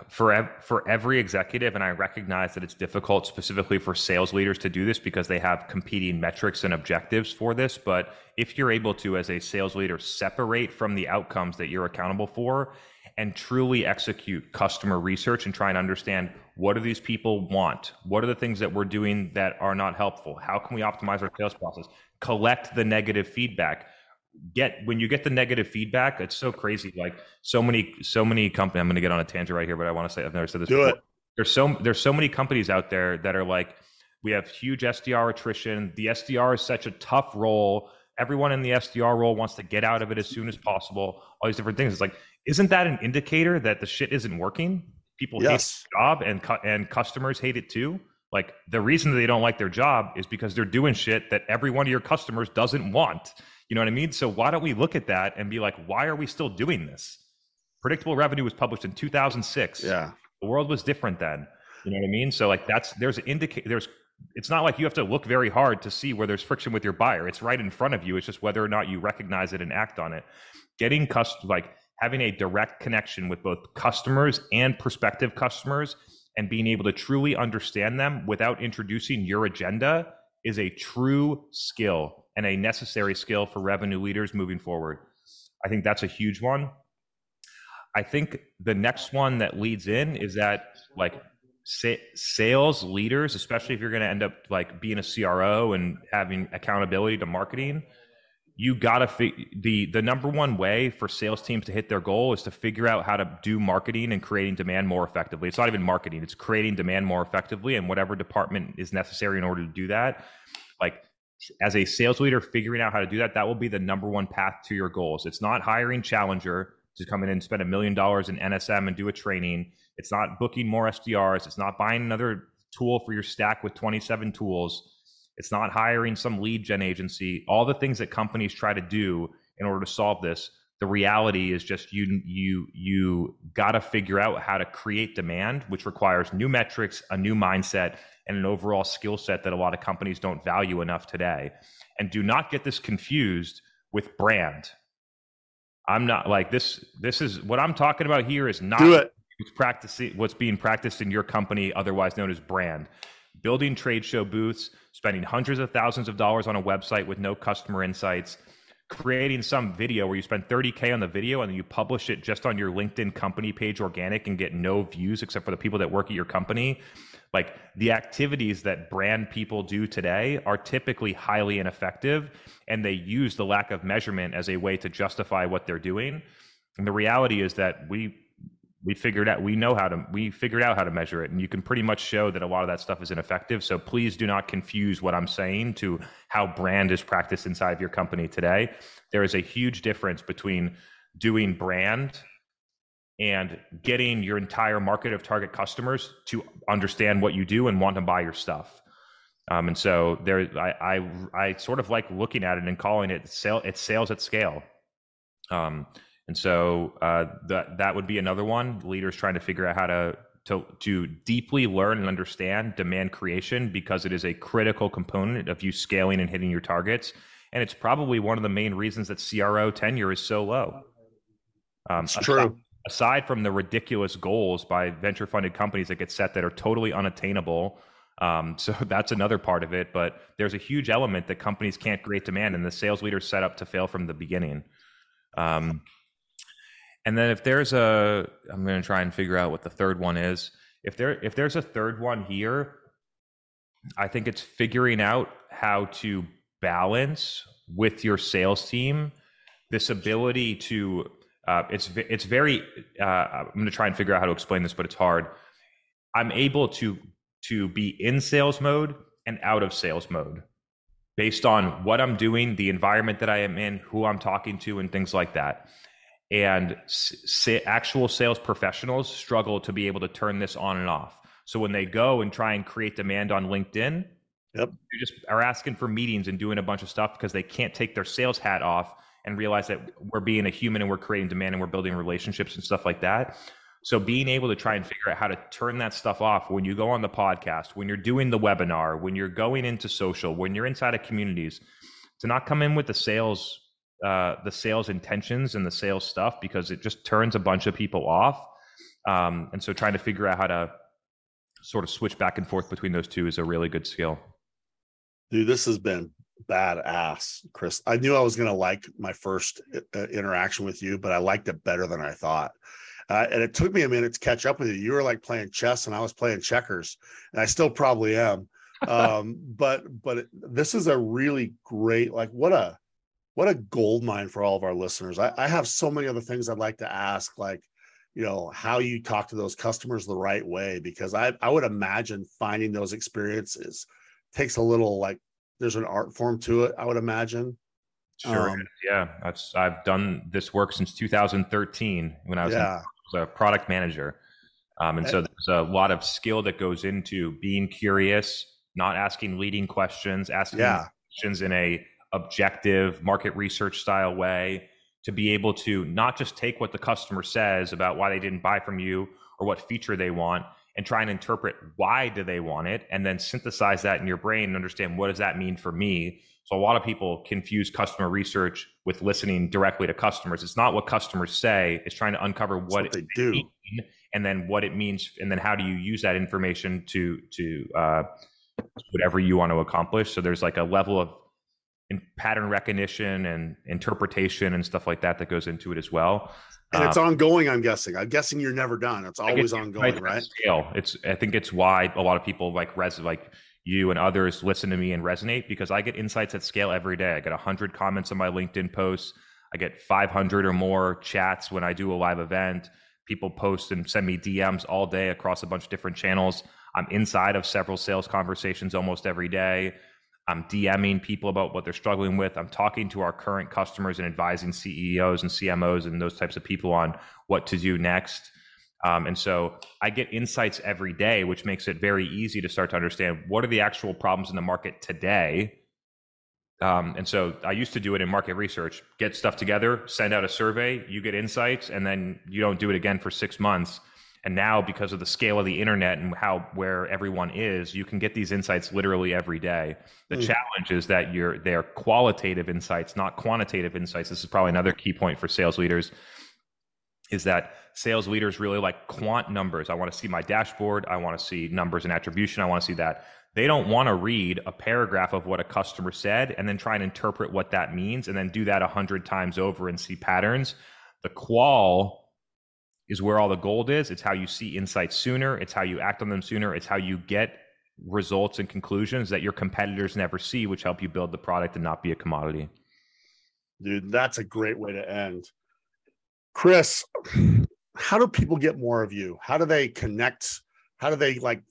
for for every executive and I recognize that it's difficult specifically for sales leaders to do this because they have competing metrics and objectives for this but if you're able to as a sales leader separate from the outcomes that you're accountable for and truly execute customer research and try and understand what do these people want? What are the things that we're doing that are not helpful? How can we optimize our sales process? Collect the negative feedback get when you get the negative feedback it's so crazy like so many so many companies i'm going to get on a tangent right here but i want to say i've never said this Do before. it. there's so there's so many companies out there that are like we have huge sdr attrition the sdr is such a tough role everyone in the sdr role wants to get out of it as soon as possible all these different things it's like isn't that an indicator that the shit isn't working people yes. hate the job and cu- and customers hate it too like the reason they don't like their job is because they're doing shit that every one of your customers doesn't want you know what I mean? So why don't we look at that and be like, why are we still doing this? Predictable revenue was published in 2006. Yeah. The world was different then. You know what I mean? So like that's there's indicate there's it's not like you have to look very hard to see where there's friction with your buyer. It's right in front of you. It's just whether or not you recognize it and act on it. Getting cust like having a direct connection with both customers and prospective customers and being able to truly understand them without introducing your agenda is a true skill and a necessary skill for revenue leaders moving forward. I think that's a huge one. I think the next one that leads in is that like sa- sales leaders, especially if you're going to end up like being a CRO and having accountability to marketing, you got to fi- the the number one way for sales teams to hit their goal is to figure out how to do marketing and creating demand more effectively. It's not even marketing; it's creating demand more effectively, and whatever department is necessary in order to do that. Like as a sales leader figuring out how to do that that will be the number one path to your goals it's not hiring challenger to come in and spend a million dollars in nsm and do a training it's not booking more sdrs it's not buying another tool for your stack with 27 tools it's not hiring some lead gen agency all the things that companies try to do in order to solve this the reality is just you you you got to figure out how to create demand which requires new metrics a new mindset and an overall skill set that a lot of companies don't value enough today. And do not get this confused with brand. I'm not like this. This is what I'm talking about here is not. What's practicing what's being practiced in your company, otherwise known as brand. Building trade show booths, spending hundreds of thousands of dollars on a website with no customer insights, creating some video where you spend 30k on the video and then you publish it just on your LinkedIn company page organic and get no views except for the people that work at your company like the activities that brand people do today are typically highly ineffective and they use the lack of measurement as a way to justify what they're doing. And the reality is that we we figured out we know how to we figured out how to measure it and you can pretty much show that a lot of that stuff is ineffective so please do not confuse what i'm saying to how brand is practiced inside of your company today there is a huge difference between doing brand and getting your entire market of target customers to understand what you do and want to buy your stuff. Um, and so there, I, I, I sort of like looking at it and calling it sale. It's sales at scale. Um, and so uh, that that would be another one. Leaders trying to figure out how to to to deeply learn and understand demand creation because it is a critical component of you scaling and hitting your targets. And it's probably one of the main reasons that CRO tenure is so low. Um, it's true aside from the ridiculous goals by venture funded companies that get set that are totally unattainable. Um, so that's another part of it. But there's a huge element that companies can't create demand, and the sales leaders set up to fail from the beginning. Um, and then if there's a, I'm going to try and figure out what the third one is. If there if there's a third one here, I think it's figuring out how to balance with your sales team this ability to uh, it's it's very. Uh, I'm going to try and figure out how to explain this, but it's hard. I'm able to to be in sales mode and out of sales mode based on what I'm doing, the environment that I am in, who I'm talking to, and things like that. And sa- actual sales professionals struggle to be able to turn this on and off. So when they go and try and create demand on LinkedIn, yep. they just are asking for meetings and doing a bunch of stuff because they can't take their sales hat off and realize that we're being a human and we're creating demand and we're building relationships and stuff like that. So being able to try and figure out how to turn that stuff off when you go on the podcast, when you're doing the webinar, when you're going into social, when you're inside of communities, to not come in with the sales uh, the sales intentions and the sales stuff because it just turns a bunch of people off. Um, and so trying to figure out how to sort of switch back and forth between those two is a really good skill. Dude, this has been badass, Chris. I knew I was going to like my first uh, interaction with you, but I liked it better than I thought. Uh, and it took me a minute to catch up with you. You were like playing chess, and I was playing checkers, and I still probably am. um, but but it, this is a really great like what a what a gold mine for all of our listeners. I, I have so many other things I'd like to ask, like, you know, how you talk to those customers the right way, because I, I would imagine finding those experiences takes a little like there's an art form to it, I would imagine. Sure. Um, yeah. I've, I've done this work since 2013 when I was, yeah. in, a product manager. Um, and so there's a lot of skill that goes into being curious, not asking leading questions, asking yeah. questions in a objective market research style way to be able to not just take what the customer says about why they didn't buy from you or what feature they want and try and interpret why do they want it and then synthesize that in your brain and understand what does that mean for me. So a lot of people confuse customer research with listening directly to customers. It's not what customers say it's trying to uncover what, what they do. mean, and then what it means and then how do you use that information to to uh, whatever you want to accomplish. So there's like a level of in pattern recognition and interpretation and stuff like that that goes into it as well. And it's um, ongoing. I'm guessing. I'm guessing you're never done. It's always ongoing, right? Scale. It's. I think it's why a lot of people like res like you and others listen to me and resonate because I get insights at scale every day. I get 100 comments on my LinkedIn posts. I get 500 or more chats when I do a live event. People post and send me DMs all day across a bunch of different channels. I'm inside of several sales conversations almost every day. I'm DMing people about what they're struggling with. I'm talking to our current customers and advising CEOs and CMOs and those types of people on what to do next. Um, and so I get insights every day, which makes it very easy to start to understand what are the actual problems in the market today. Um, and so I used to do it in market research, get stuff together, send out a survey, you get insights, and then you don't do it again for six months and now because of the scale of the internet and how where everyone is you can get these insights literally every day. The mm. challenge is that you're they're qualitative insights not quantitative insights. This is probably another key point for sales leaders is that sales leaders really like quant numbers. I want to see my dashboard. I want to see numbers and attribution. I want to see that. They don't want to read a paragraph of what a customer said and then try and interpret what that means and then do that a hundred times over and see patterns. The qual is where all the gold is. It's how you see insights sooner. It's how you act on them sooner. It's how you get results and conclusions that your competitors never see, which help you build the product and not be a commodity. Dude, that's a great way to end. Chris, how do people get more of you? How do they connect? How do they like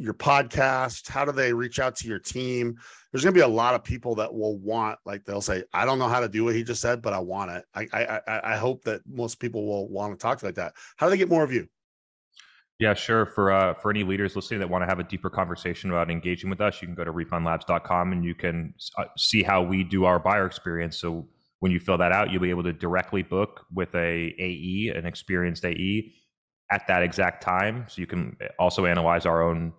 your podcast? How do they reach out to your team? There's going to be a lot of people that will want, like, they'll say, "I don't know how to do what he just said, but I want it." I I I hope that most people will want to talk like that. How do they get more of you? Yeah, sure. For uh, for any leaders listening that want to have a deeper conversation about engaging with us, you can go to refineLabs.com and you can uh, see how we do our buyer experience. So when you fill that out, you'll be able to directly book with a AE, an experienced AE, at that exact time. So you can also analyze our own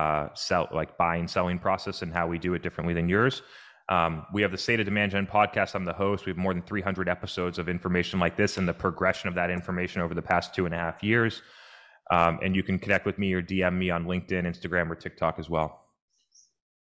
uh, sell like buying selling process and how we do it differently than yours. Um, we have the State of Demand Gen podcast. I'm the host. We have more than 300 episodes of information like this and the progression of that information over the past two and a half years. Um, and you can connect with me or DM me on LinkedIn, Instagram, or TikTok as well.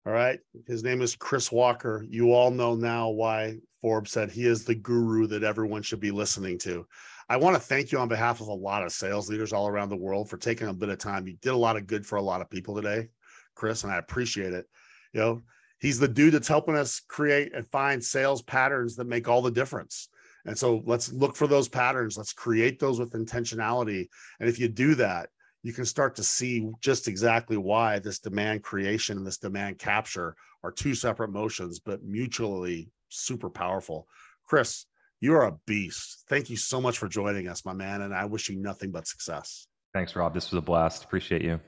All right. His name is Chris Walker. You all know now why Forbes said he is the guru that everyone should be listening to. I want to thank you on behalf of a lot of sales leaders all around the world for taking a bit of time. You did a lot of good for a lot of people today, Chris, and I appreciate it. You know, he's the dude that's helping us create and find sales patterns that make all the difference. And so let's look for those patterns. Let's create those with intentionality. And if you do that, you can start to see just exactly why this demand creation and this demand capture are two separate motions, but mutually super powerful. Chris, You are a beast. Thank you so much for joining us, my man. And I wish you nothing but success. Thanks, Rob. This was a blast. Appreciate you.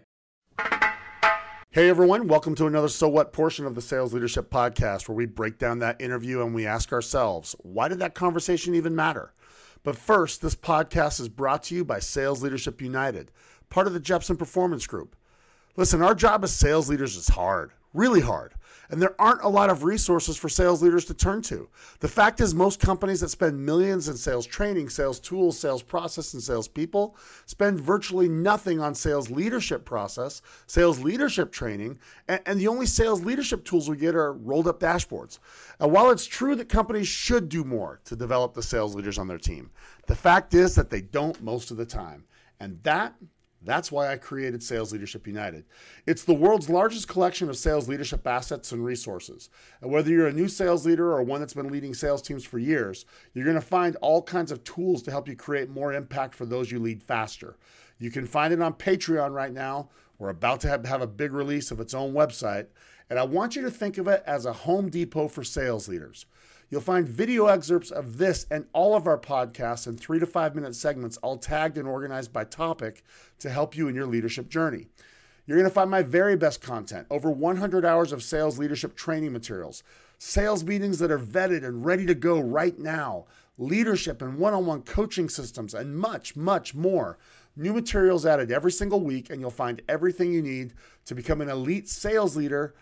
Hey, everyone. Welcome to another So What portion of the Sales Leadership Podcast, where we break down that interview and we ask ourselves, why did that conversation even matter? But first, this podcast is brought to you by Sales Leadership United, part of the Jeppsen Performance Group. Listen, our job as sales leaders is hard, really hard and there aren't a lot of resources for sales leaders to turn to. The fact is, most companies that spend millions in sales training, sales tools, sales process, and sales people spend virtually nothing on sales leadership process, sales leadership training, and, and the only sales leadership tools we get are rolled up dashboards. And while it's true that companies should do more to develop the sales leaders on their team, the fact is that they don't most of the time. And that that's why I created Sales Leadership United. It's the world's largest collection of sales leadership assets and resources. And whether you're a new sales leader or one that's been leading sales teams for years, you're going to find all kinds of tools to help you create more impact for those you lead faster. You can find it on Patreon right now. We're about to have, a big release of its own website. And I want you to think of it as a Home Depot for sales leaders. You'll find video excerpts of this and all of our podcasts in three to five minute segments, all tagged and organized by topic to help you in your leadership journey. You're going to find my very best content over 100 hours of sales leadership training materials, sales meetings that are vetted and ready to go right now, leadership and one on one coaching systems, and much, much more. New materials added every single week, and you'll find everything you need to become an elite sales leader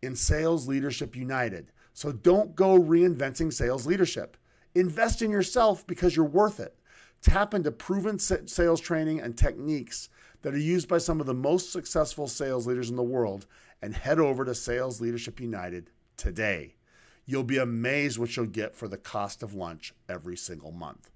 in Sales Leadership United. So don't go reinventing sales leadership. Invest in yourself because you're worth it. Tap into proven sales training and techniques that are used by some of the most successful sales leaders in the world and head over to Sales Leadership United today. You'll be amazed what you'll get for the cost of lunch every single month.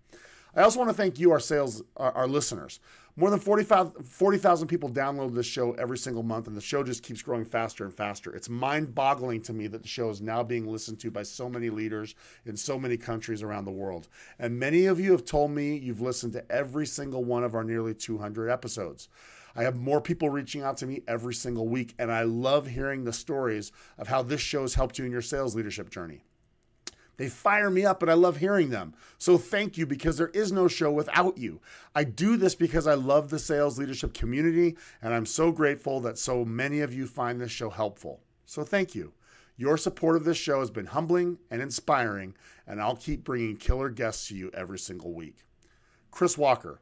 I also want to thank you, our sales, our, our listeners. More than 40,000 40, people download this show every single month, and the show just keeps growing faster and faster. It's mind boggling to me that the show is now being listened to by so many leaders in so many countries around the world. And many of you have told me you've listened to every single one of our nearly 200 episodes. I have more people reaching out to me every single week, and I love hearing the stories of how this show has helped you in your sales leadership journey. They fire me up, and I love hearing them. So thank you because there is no show without you. I do this because I love the sales leadership community, and I'm so grateful that so many of you find this show helpful. So thank you. Your support of this show has been humbling and inspiring, and I'll keep bringing killer guests to you every single week. Chris Walker,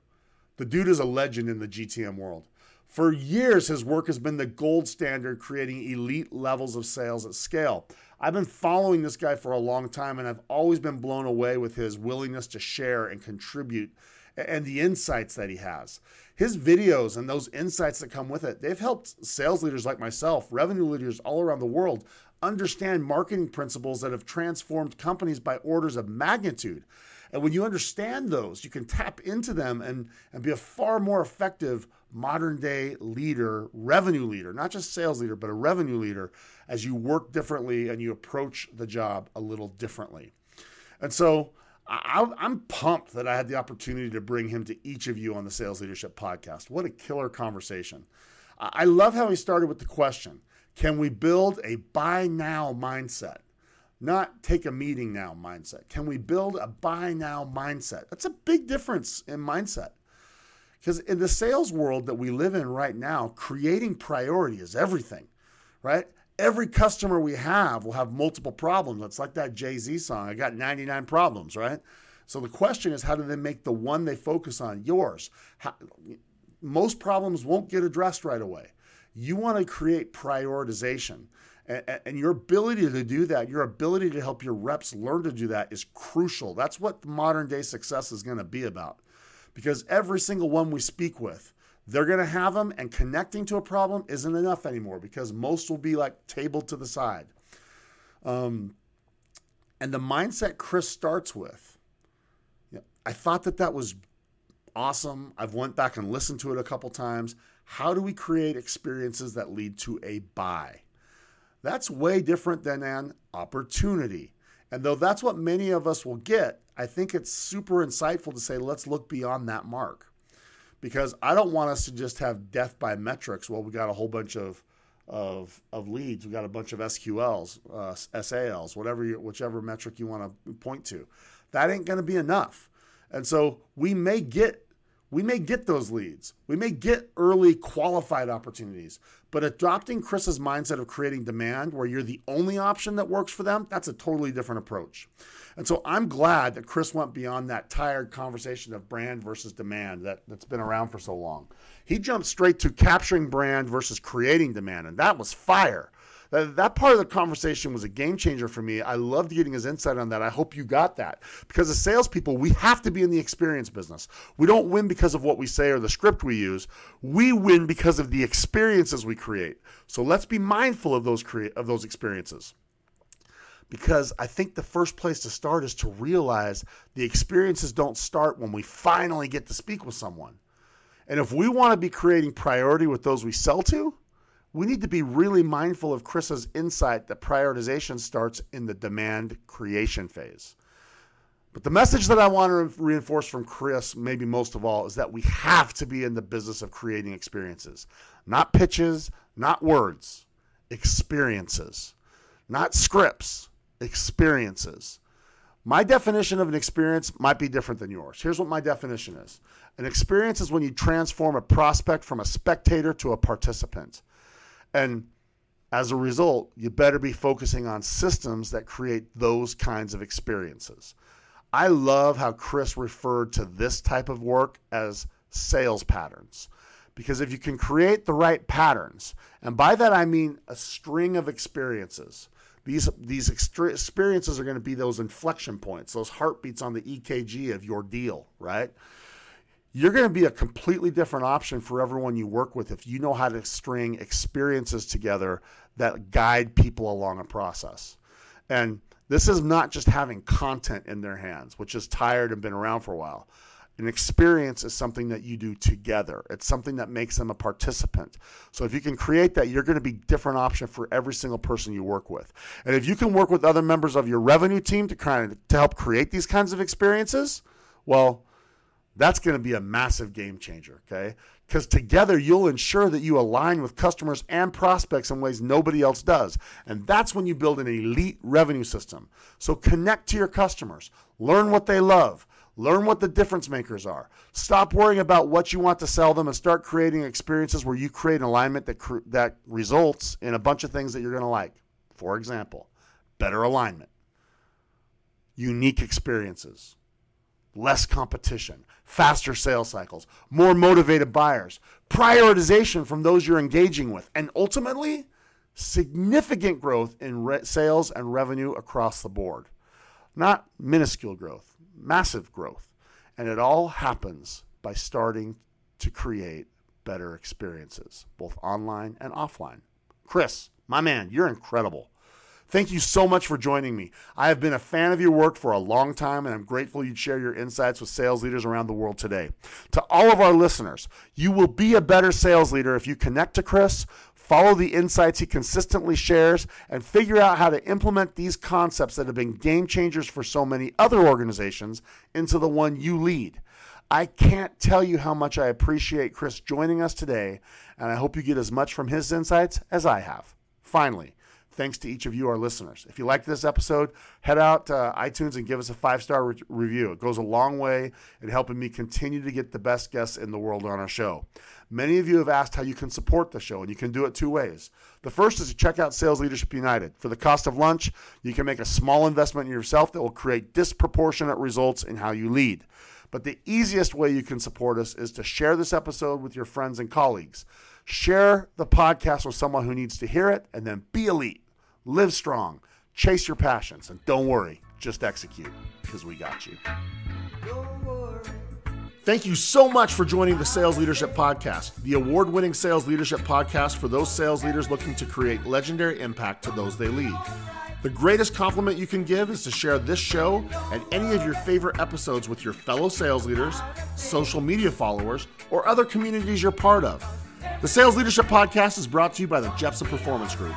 the dude is a legend in the GTM world. For years, his work has been the gold standard, creating elite levels of sales at scale. I've been following this guy for a long time, and I've always been blown away with his willingness to share and contribute and the insights that he has. His videos and those insights that come with it, they've helped sales leaders like myself, revenue leaders all around the world, understand marketing principles that have transformed companies by orders of magnitude. And when you understand those, you can tap into them and, and be a far more effective modern day leader, revenue leader, not just sales leader, but a revenue leader as you work differently and you approach the job a little differently. And so I, am pumped that I had the opportunity to bring him to each of you on the Sales Leadership Podcast. What a killer conversation. I love how he started with the question Can we build a buy now mindset? Not take a meeting now mindset. Can we build a buy now mindset? That's a big difference in mindset. Because in the sales world that we live in right now, creating priority is everything, right? Every customer we have will have multiple problems. It's like that Jay Z song, I got 99 problems, right? So the question is, how do they make the one they focus on yours? How, most problems won't get addressed right away. You want to create prioritization. And, and, your ability to do that, your ability to help your reps learn to do that is crucial. That's what modern day success is going to be about because every single one we speak with, they're going to have them, and connecting to a problem isn't enough anymore because most will be like tabled to the side. Um, and the mindset Chris starts with, you know, I thought that that was awesome. I've went back and listened to it a couple times. How do we create experiences that lead to a buy? That's way different than an opportunity. And though that's what many of us will get, I think it's super insightful to say, let's look beyond that mark. Because I don't want us to just have death by metrics. Well, we got a whole bunch of of, of leads. We got a bunch of SQLs, uh, SALs, whatever you, whichever metric you want to point to. that ain't going to be enough. And so we may get we may get those leads. We may get early qualified opportunities, but adopting Chris's mindset of creating demand where you're the only option that works for them, that's a totally different approach. And so I'm glad that Chris went beyond that tired conversation of brand versus demand that, that's been around for so long. He jumped straight to capturing brand versus creating demand, and that was fire. That, that part of the conversation was a game changer for me. I loved getting his insight on that. I hope you got that. Because as salespeople, we have to be in the experience business. We don't win because of what we say or the script we use. We win because of the experiences we create. So let's be mindful of those crea- of those experiences. Because I think the first place to start is to realize the experiences don't start when we finally get to speak with someone. And if we want to be creating priority with those we sell to, we need to be really mindful of Chris's insight that prioritization starts in the demand creation phase. But the message that I want to reinforce from Chris, maybe most of all, is that we have to be in the business of creating experiences, not pitches, not words, experiences, not scripts, experiences. My definition of an experience might be different than yours. Here's what my definition is an experience is when you transform a prospect from a spectator to a participant. And as a result, you better be focusing on systems that create those kinds of experiences. I love how Chris referred to this type of work as sales patterns. Because if you can create the right patterns, and by that I mean a string of experiences, these, these experiences are going to be those inflection points, those heartbeats on the EKG of your deal, right? You're going to be a completely different option for everyone you work with if you know how to string experiences together that guide people along a process. And this is not just having content in their hands, which is tired and been around for a while. An experience is something that you do together. It's something that makes them a participant. So if you can create that, you're going to be a different option for every single person you work with. And if you can work with other members of your revenue team to kind of to help create these kinds of experiences, well, that's going to be a massive game changer, okay? Because together you'll ensure that you align with customers and prospects in ways nobody else does. And that's when you build an elite revenue system. So connect to your customers, learn what they love, learn what the difference makers are. Stop worrying about what you want to sell them and start creating experiences where you create an alignment that, cr- that results in a bunch of things that you're going to like. For example, better alignment, unique experiences, less competition faster sales cycles, more motivated buyers, prioritization from those you're engaging with, and ultimately, significant growth in re- sales and revenue across the board. Not minuscule growth, massive growth. And it all happens by starting to create better experiences, both online and offline. Chris, my man, you're incredible. Thank you so much for joining me. I have been a fan of your work for a long time, and I'm grateful you'd share your insights with sales leaders around the world today. To all of our listeners, you will be a better sales leader if you connect to Chris, follow the insights he consistently shares, and figure out how to implement these concepts that have been game changers for so many other organizations into the one you lead. I can't tell you how much I appreciate Chris joining us today, and I hope you get as much from his insights as I have. Finally, Thanks to each of you, our listeners. If you liked this episode, head out to iTunes and give us a five star re- review. It goes a long way in helping me continue to get the best guests in the world on our show. Many of you have asked how you can support the show, and you can do it two ways. The first is to check out Sales Leadership United. For the cost of lunch, you can make a small investment in yourself that will create disproportionate results in how you lead. But the easiest way you can support us is to share this episode with your friends and colleagues. Share the podcast with someone who needs to hear it, and then be elite live strong, chase your passions, and don't worry, just execute because we got you. Thank you so much for joining the Sales Leadership Podcast, the award winning sales leadership podcast for those sales leaders looking to create legendary impact to those they lead. The greatest compliment you can give is to share this show and any of your favorite episodes with your fellow sales leaders, social media followers, or other communities you're part of. The Sales Leadership Podcast is brought to you by the Jeppsen Performance Group.